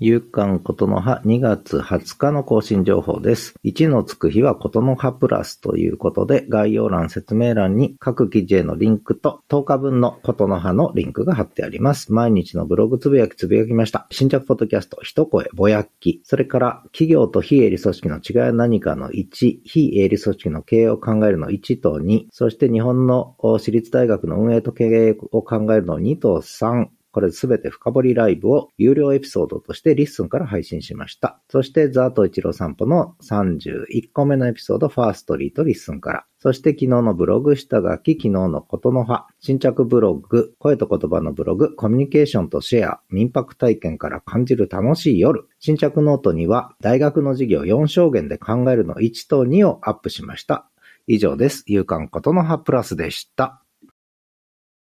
夕刊ことの葉2月20日の更新情報です。1のつく日はことの葉プラスということで、概要欄、説明欄に各記事へのリンクと10日分のことの葉のリンクが貼ってあります。毎日のブログつぶやきつぶやきました。新着ポッドキャスト、一声ぼやき。それから企業と非営利組織の違いは何かの1、非営利組織の経営を考えるの1と2、そして日本の私立大学の運営と経営を考えるの2と3、これすべて深掘りライブを有料エピソードとして LISTENから配信しました。そしてザート一郎散歩の31個目のエピソードファーストリート LISTENから。そして昨日のブログ下書き、昨日のことの葉、新着ブログ、声と言葉のブログ、コミュニケーションとシェア、民泊体験から感じる楽しい夜。新着ノートには大学の授業4証言で考えるの1と2をアップしました。以上です。夕刊ことの葉プラスでした。